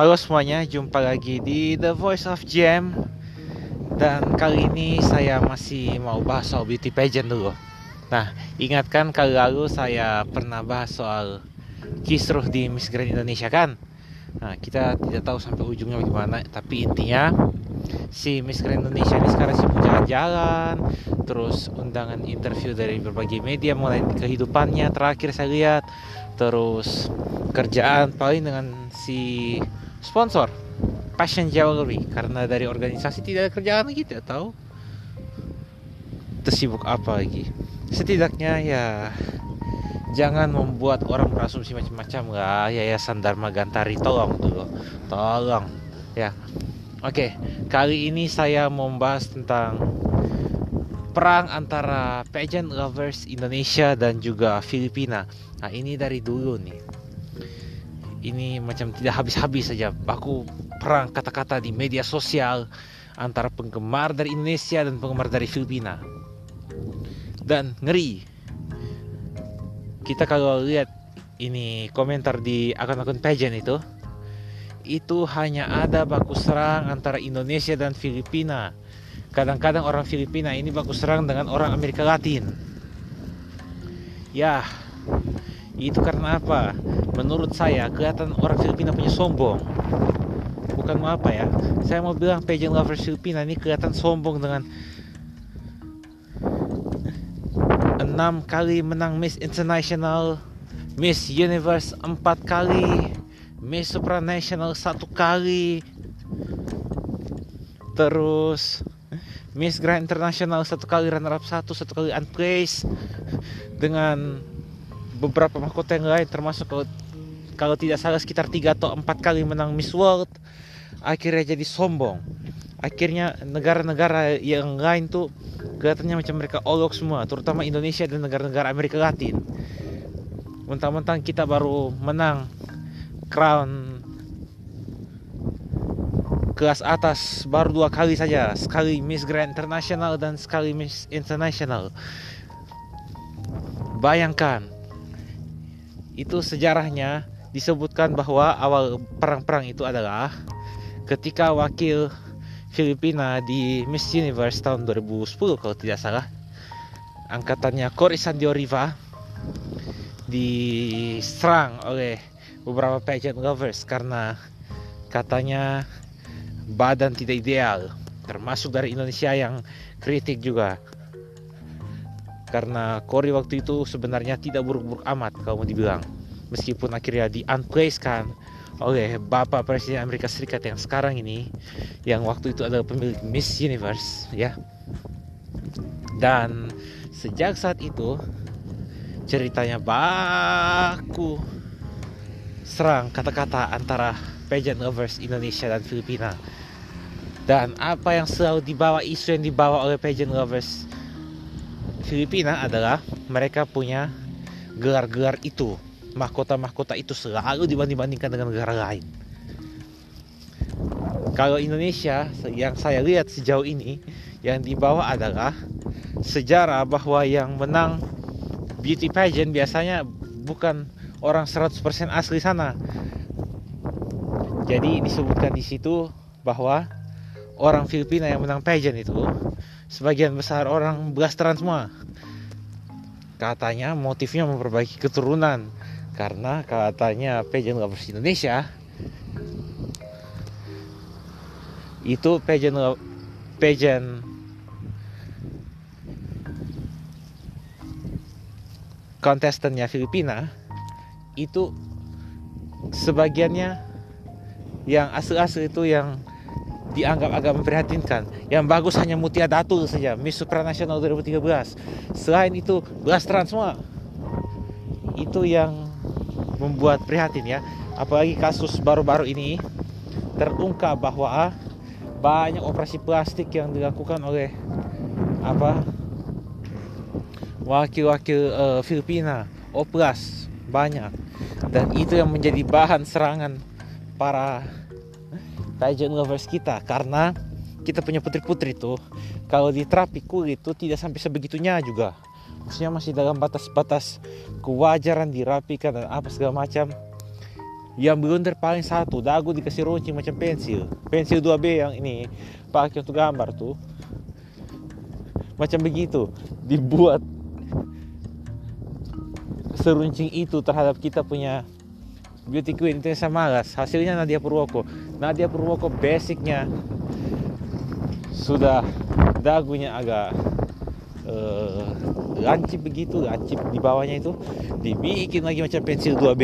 Halo semuanya, jumpa lagi di The Voice of Jam Dan kali ini saya masih mau bahas soal beauty pageant dulu. Nah, ingatkan kali lalu saya pernah bahas soal kisruh di Miss Grand Indonesia kan? Nah, kita tidak tahu sampai ujungnya bagaimana Tapi intinya si Miss Grand Indonesia ini sekarang sibuk jalan-jalan Terus undangan interview dari berbagai media mulai kehidupannya terakhir saya lihat Terus kerjaan paling dengan si sponsor. Passion Jewelry. Karena dari organisasi tidak ada kerjaan lagi tidak tahu. Tersibuk apa lagi? Setidaknya ya jangan membuat orang berasumsi macam-macam. Lah yayasan Dharma Gantari tolong dulu. Tolong. Ya. Oke kali ini saya membahas tentang perang antara pageant lovers Indonesia dan juga Filipina. Nah ini dari dulu nih ini macam tidak habis-habis saja. Baku perang kata-kata di media sosial antara penggemar dari Indonesia dan penggemar dari Filipina. Dan ngeri. Kita kalau lihat ini komentar di akun-akun pageant itu itu hanya ada baku serang antara Indonesia dan Filipina. Kadang-kadang orang Filipina ini baku serang dengan orang Amerika Latin. Ya itu karena apa? Menurut saya kelihatan orang Filipina punya sombong. Bukan mau apa ya? Saya mau bilang pageant lovers Filipina ini kelihatan sombong dengan enam kali menang Miss International Miss Universe empat kali Miss Supranational satu kali. Terus Miss Grand International satu kali runner up satu satu kali unplace dengan beberapa mahkota yang lain termasuk kalau kalau tidak salah sekitar tiga atau empat kali menang Miss World akhirnya jadi sombong. Akhirnya negara-negara yang lain tuh kelihatannya macam mereka olok semua terutama Indonesia dan negara-negara Amerika Latin. Mentang-mentang kita baru menang crown kelas atas baru dua kali saja sekali Miss Grand International dan sekali Miss International. Bayangkan itu sejarahnya disebutkan bahwa awal perang-perang itu adalah ketika wakil Filipina di Miss Universe tahun 2010 kalau tidak salah. Angkatannya Cory Sandioriva diserang oleh beberapa pageant lovers karena katanya badan tidak ideal termasuk dari Indonesia yang kritik juga karena Cory waktu itu sebenarnya tidak buruk-buruk amat kalau mau dibilang. Meskipun akhirnya di kan oleh Bapak Presiden Amerika Serikat yang sekarang ini yang waktu itu adalah pemilik Miss Universe ya. Dan sejak saat itu ceritanya baku serang kata-kata antara pageant lovers Indonesia dan Filipina. Dan apa yang selalu dibawa isu yang dibawa oleh pageant lovers Filipina adalah mereka punya gelar-gelar itu. Mahkota-mahkota itu selalu dibanding-bandingkan dengan negara lain. Kalau Indonesia yang saya lihat sejauh ini yang dibawa adalah sejarah bahwa yang menang beauty pageant biasanya bukan orang 100% asli sana. Jadi disebutkan di situ bahwa orang Filipina yang menang pageant itu sebagian besar orang blasteran semua. Katanya motifnya memperbaiki keturunan karena katanya pageant lovers Indonesia. Itu pageant pageant kontestannya Filipina itu sebagiannya yang asli-asli itu yang dianggap agak memprihatinkan. Yang bagus hanya Mutia Datul saja, Miss Supranational 2013. Selain itu, blasteran semua. Itu yang membuat prihatin ya. Apalagi kasus baru-baru ini terungkap bahwa banyak operasi plastik yang dilakukan oleh apa wakil-wakil uh, Filipina, oplas banyak dan itu yang menjadi bahan serangan para pageant lovers kita karena kita punya putri-putri tuh kalau di terapi kulit itu tidak sampai sebegitunya juga. Maksudnya masih dalam batas-batas kewajaran dirapikan dan apa segala macam. Yang blunder paling satu dagu dikasih runcing macam pensil. Pensil 2B yang ini pakai untuk gambar tuh. Macam begitu dibuat seruncing itu terhadap kita punya beauty queen itu sama Malas hasilnya Nadia Purwoko. Nadia Purwoko basicnya sudah dagunya agak uh, lancip begitu lancip di bawahnya itu. Dibikin lagi macam pensil 2B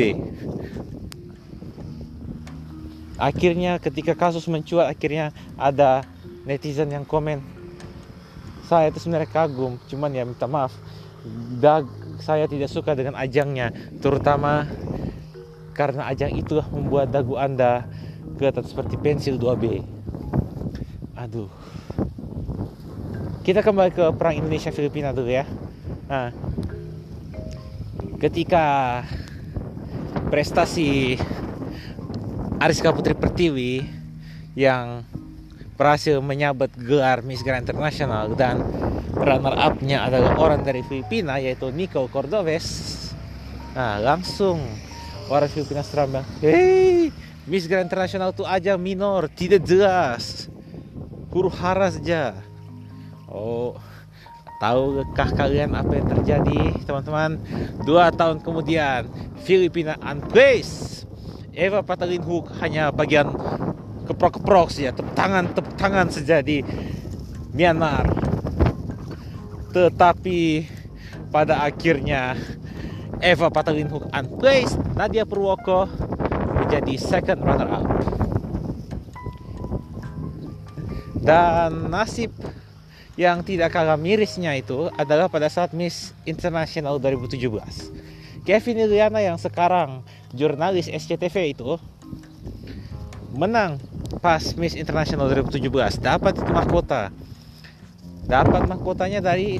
akhirnya ketika kasus mencuat akhirnya ada netizen yang komen saya itu sebenarnya kagum cuman ya minta maaf. Dag saya tidak suka dengan ajangnya terutama karena ajang itu membuat dagu anda kelihatan seperti pensil 2B aduh. Kita kembali ke perang Indonesia Filipina dulu ya. Nah ketika prestasi Ariska Putri Pertiwi yang berhasil menyabet gelar Miss Grand International dan runner up-nya adalah orang dari Filipina yaitu Nico Cordobes. Nah, langsung orang Filipina serambang, "Hei, Miss Grand International itu aja minor, tidak jelas. Huru hara saja." Oh, tahukah kalian apa yang terjadi, teman-teman? Dua tahun kemudian, Filipina unplaced Eva Patalin Hook hanya bagian keprok-keprok saja, tepuk tangan, tepuk tangan saja di Myanmar. Tetapi pada akhirnya Eva Patalin Hook unplaced, Nadia Purwoko menjadi second runner up. Dan nasib yang tidak kalah mirisnya itu adalah pada saat Miss International 2017 Kevin Iliana yang sekarang jurnalis SCTV itu menang pas Miss International 2017 dapat itu mahkota. Dapat mahkotanya dari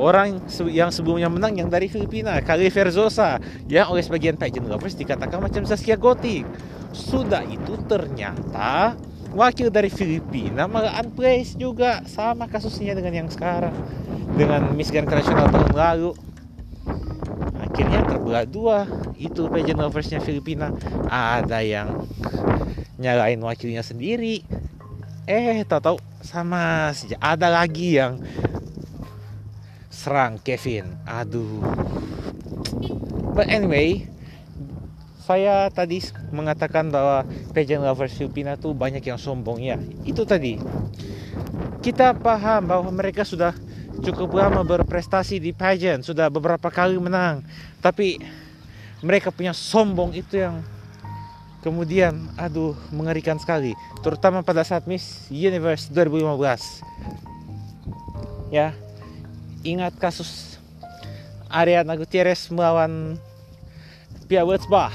orang yang sebelumnya menang yang dari Filipina Kali Verzosa yang oleh sebagian pageant lovers dikatakan macam Saskia Gotik. Sudah itu ternyata wakil dari Filipina malah unplaced juga sama kasusnya dengan yang sekarang. Dengan Miss Grand International tahun lalu. Akhirnya terbelah dua. Itu pageant loversnya Filipina. Ada yang nyalain wakilnya sendiri. Eh tahu-tahu sama saja. Ada lagi yang serang Kevin. Aduh. But anyway saya tadi mengatakan bahwa pageant lovers Filipina tuh banyak yang sombong. Ya itu tadi. Kita paham bahwa mereka sudah cukup lama berprestasi di pageant, sudah beberapa kali menang. Tapi mereka punya sombong itu yang kemudian aduh mengerikan sekali, terutama pada saat Miss Universe 2015. Ya, ingat kasus Ariana Gutierrez melawan Pia Wurzbach.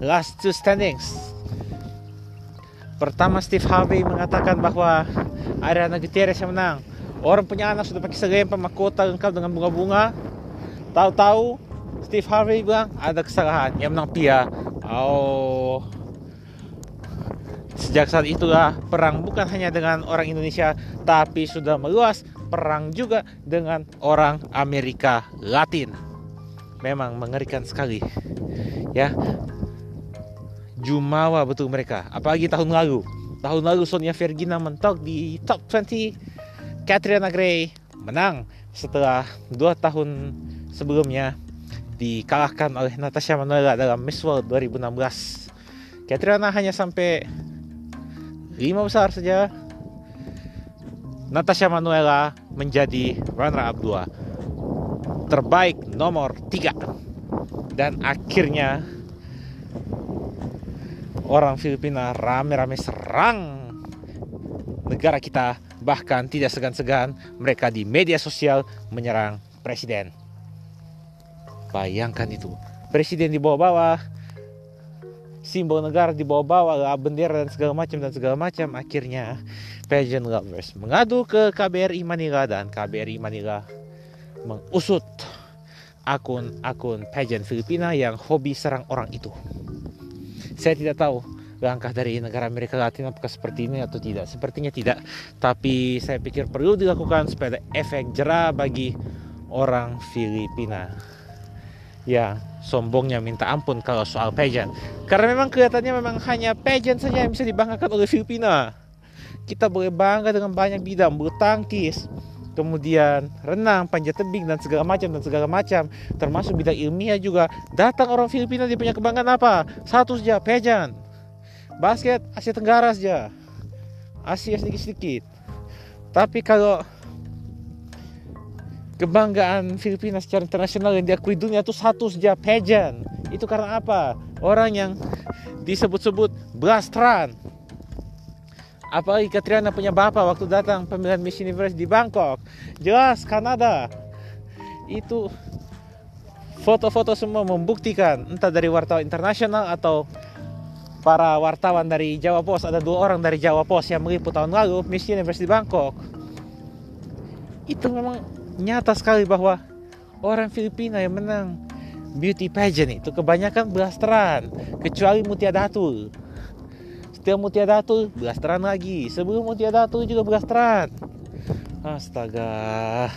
Last two standings. Pertama Steve Harvey mengatakan bahwa Ariana Gutierrez yang menang. Orang punya anak sudah pakai serempak mahkota lengkap dengan bunga-bunga. Tahu-tahu Steve Harvey bilang ada kesalahan. Yang menang Pia. Oh sejak saat itulah perang bukan hanya dengan orang Indonesia tapi sudah meluas perang juga dengan orang Amerika Latin. Memang mengerikan sekali ya. Jumawa betul mereka. Apalagi tahun lalu. Tahun lalu Sonia Vergina mentok di top 20 Katrina Gray menang setelah dua tahun sebelumnya dikalahkan oleh Natasha Manoela dalam Miss World 2016 Katrina hanya sampai lima besar saja. Natasha Manuela menjadi runner up 2 terbaik nomor 3 dan akhirnya orang Filipina rame-rame serang negara kita. Bahkan tidak segan-segan mereka di media sosial menyerang presiden. Bayangkan itu. Presiden di bawah-bawah simbol negara di bawah-bawah bendera dan segala macam dan segala macam akhirnya pageant lovers mengadu ke KBRI Manila dan KBRI Manila mengusut akun-akun pageant Filipina yang hobi serang orang itu saya tidak tahu langkah dari negara Amerika Latin apakah seperti ini atau tidak. Sepertinya tidak. Tapi saya pikir perlu dilakukan supaya ada efek jerah bagi orang Filipina. Ya sombongnya minta ampun kalau soal pageant. Karena memang kelihatannya memang hanya pageant saja yang bisa dibanggakan oleh Filipina. Kita boleh bangga dengan banyak bidang bulu tangkis kemudian renang, panjat tebing dan segala macam dan segala macam. Termasuk bidang ilmiah juga. Datang orang Filipina dia punya kebanggaan apa? Satu saja pageant. Basket Asia Tenggara saja. Asia sedikit-sedikit. Tapi kalau kebanggaan Filipina secara internasional yang diakui dunia itu satu saja pageant itu karena apa? Orang yang disebut-sebut blastran. Apalagi Katriana punya bapak waktu datang pemilihan Miss Universe di Bangkok. Jelas Kanada. Itu foto-foto semua membuktikan entah dari wartawan internasional atau para wartawan dari Jawa Pos. Ada dua orang dari Jawa Pos yang meliput tahun lalu Miss Universe di Bangkok. Itu memang nyata sekali bahwa orang Filipina yang menang beauty pageant itu kebanyakan blasteran kecuali Mutia Datu setelah Mutia Datu blasteran lagi. Sebelum Mutia Datu juga blasteran. Astaga.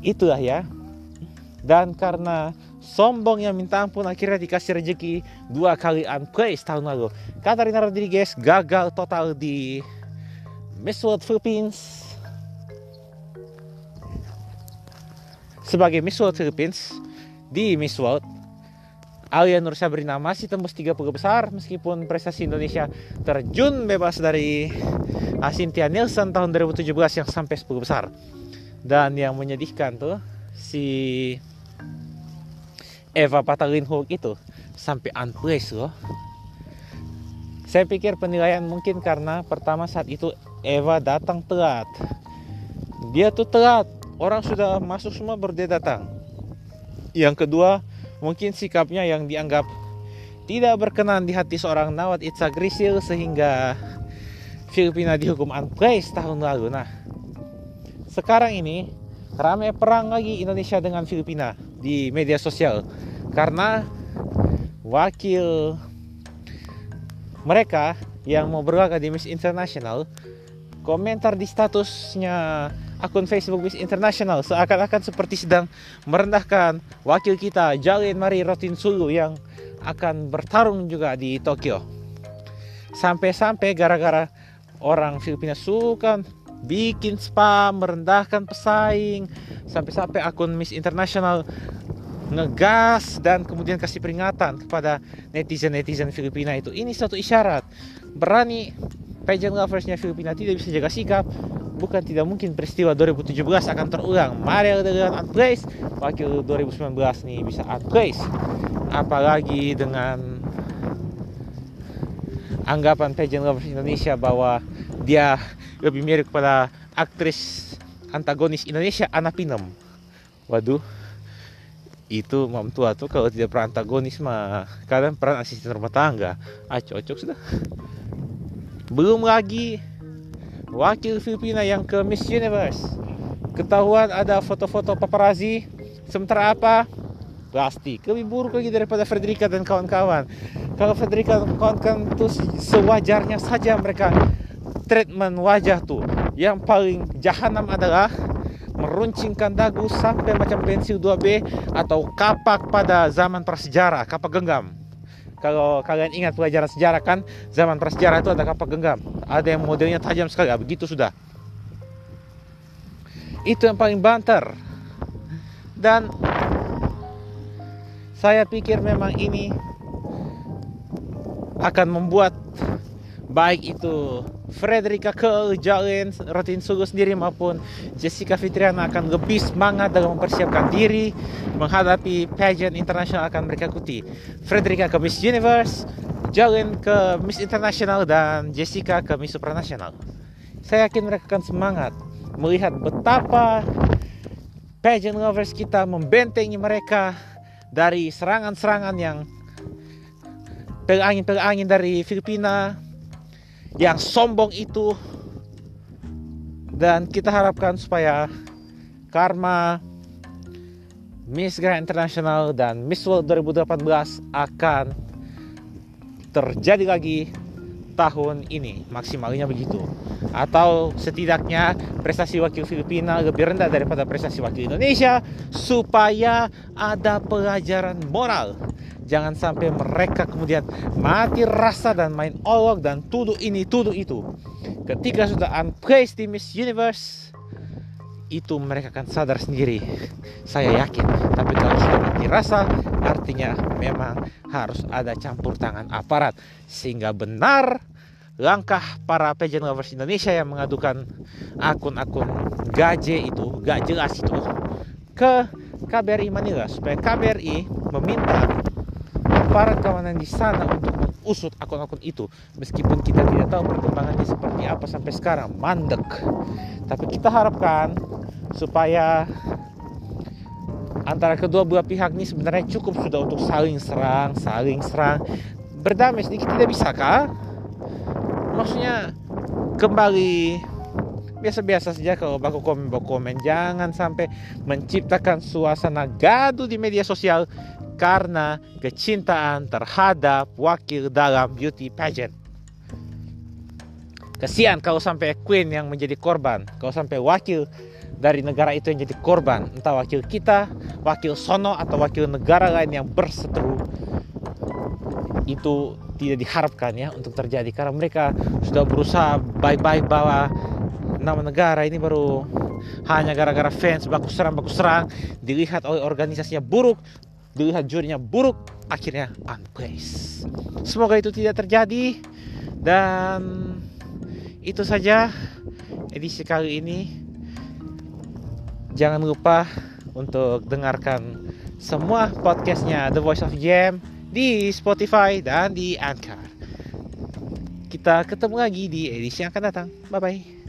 Itulah ya. Dan karena sombong yang minta ampun akhirnya dikasih rezeki dua kali unplace tahun lalu. Katarina Rodriguez gagal total di Miss World Philippines. Sebagai Miss World Philippines di Miss World Alia Nur Sabrina masih tembus 30 besar meskipun prestasi Indonesia terjun bebas dari Cynthia Nielsen tahun 2017 yang sampai 10 besar. Dan yang menyedihkan tuh si Eva Patalinhuk itu sampai unplace loh. Saya pikir penilaian mungkin karena pertama saat itu Eva datang telat. Dia tuh telat. Orang sudah masuk semua dia datang. Yang kedua, mungkin sikapnya yang dianggap tidak berkenan di hati seorang Nawat Itza Grisil sehingga Filipina dihukum unplace tahun lalu. Nah, sekarang ini ramai perang lagi Indonesia dengan Filipina di media sosial karena wakil mereka yang mau berlaga di Miss International komentar di statusnya akun Facebook Miss International seakan-akan seperti sedang merendahkan wakil kita Jalin Mari Rotin Sulu yang akan bertarung juga di Tokyo. Sampai-sampai gara-gara orang Filipina suka bikin spam, merendahkan pesaing, sampai-sampai akun Miss International ngegas dan kemudian kasih peringatan kepada netizen-netizen Filipina itu. Ini satu isyarat berani pageant loversnya Filipina tidak bisa jaga sikap bukan tidak mungkin peristiwa 2017 akan terulang. Mari dengan unplace, wakil 2019 nih bisa unplace. Apalagi dengan anggapan pageant lovers Indonesia bahwa dia lebih mirip pada aktris antagonis Indonesia Ana Pinem. Waduh, itu mam tua tuh kalau tidak peran antagonis mah kalian peran asisten rumah tangga. Ah cocok sudah. Belum lagi wakil Filipina yang ke Miss Universe. Ketahuan ada foto-foto paparazzi. Sementara apa? Plastik. Lebih buruk lagi daripada Frederica dan kawan-kawan. Kalau Frederica dan kawan-kawan itu sewajarnya saja mereka treatment wajah tuh. Yang paling jahanam adalah meruncingkan dagu sampai macam pensil 2B atau kapak pada zaman prasejarah, kapak genggam kalau kalian ingat pelajaran sejarah kan zaman prasejarah itu ada kapak genggam. Ada yang modelnya tajam sekali. Ah, begitu sudah. Itu yang paling banter. Dan saya pikir memang ini akan membuat baik itu Frederica Keul, Jalen, Rotin Sugu sendiri maupun Jessica Fitriana akan lebih semangat dalam mempersiapkan diri menghadapi pageant internasional akan mereka ikuti. Frederica ke Miss Universe, Jalen ke Miss International dan Jessica ke Miss Supranational. Saya yakin mereka akan semangat melihat betapa pageant lovers kita membentengi mereka dari serangan-serangan yang pelangin-pelangin dari Filipina yang sombong itu. Dan kita harapkan supaya karma Miss Grand International dan Miss World 2018 akan terjadi lagi tahun ini maksimalnya begitu. Atau setidaknya prestasi wakil Filipina lebih rendah daripada prestasi wakil Indonesia supaya ada pelajaran moral. Jangan sampai mereka kemudian mati rasa dan main olok dan tuduh ini tuduh itu. Ketika sudah unplaced di Miss Universe itu mereka akan sadar sendiri. Saya yakin tapi kalau sudah mati rasa artinya memang harus ada campur tangan aparat. Sehingga benar langkah para pageant lovers Indonesia yang mengadukan akun-akun gaje itu gak jelas itu ke KBRI Manila. Supaya KBRI meminta para kawanan di sana untuk mengusut akun-akun itu. Meskipun kita tidak tahu perkembangannya seperti apa sampai sekarang mandek. Tapi kita harapkan supaya antara kedua belah pihak ini sebenarnya cukup sudah untuk saling serang, saling serang, berdamai sedikit tidak bisa kah? Maksudnya kembali biasa-biasa saja kalau baku komen baku komen jangan sampai menciptakan suasana gaduh di media sosial karena kecintaan terhadap wakil dalam beauty pageant. Kesian kalau sampai queen yang menjadi korban, kalau sampai wakil dari negara itu yang jadi korban, entah wakil kita, wakil sono atau wakil negara lain yang berseteru. Itu tidak diharapkan ya untuk terjadi. Karena mereka sudah berusaha baik-baik bawa nama negara ini baru hanya gara-gara fans baku serang baku serang dilihat oleh organisasinya buruk dilihat jurinya buruk akhirnya unplace semoga itu tidak terjadi. Dan itu saja edisi kali ini jangan lupa untuk dengarkan semua podcastnya The Voice of Jam di Spotify dan di Anchor. Kita ketemu lagi di edisi yang akan datang. Bye bye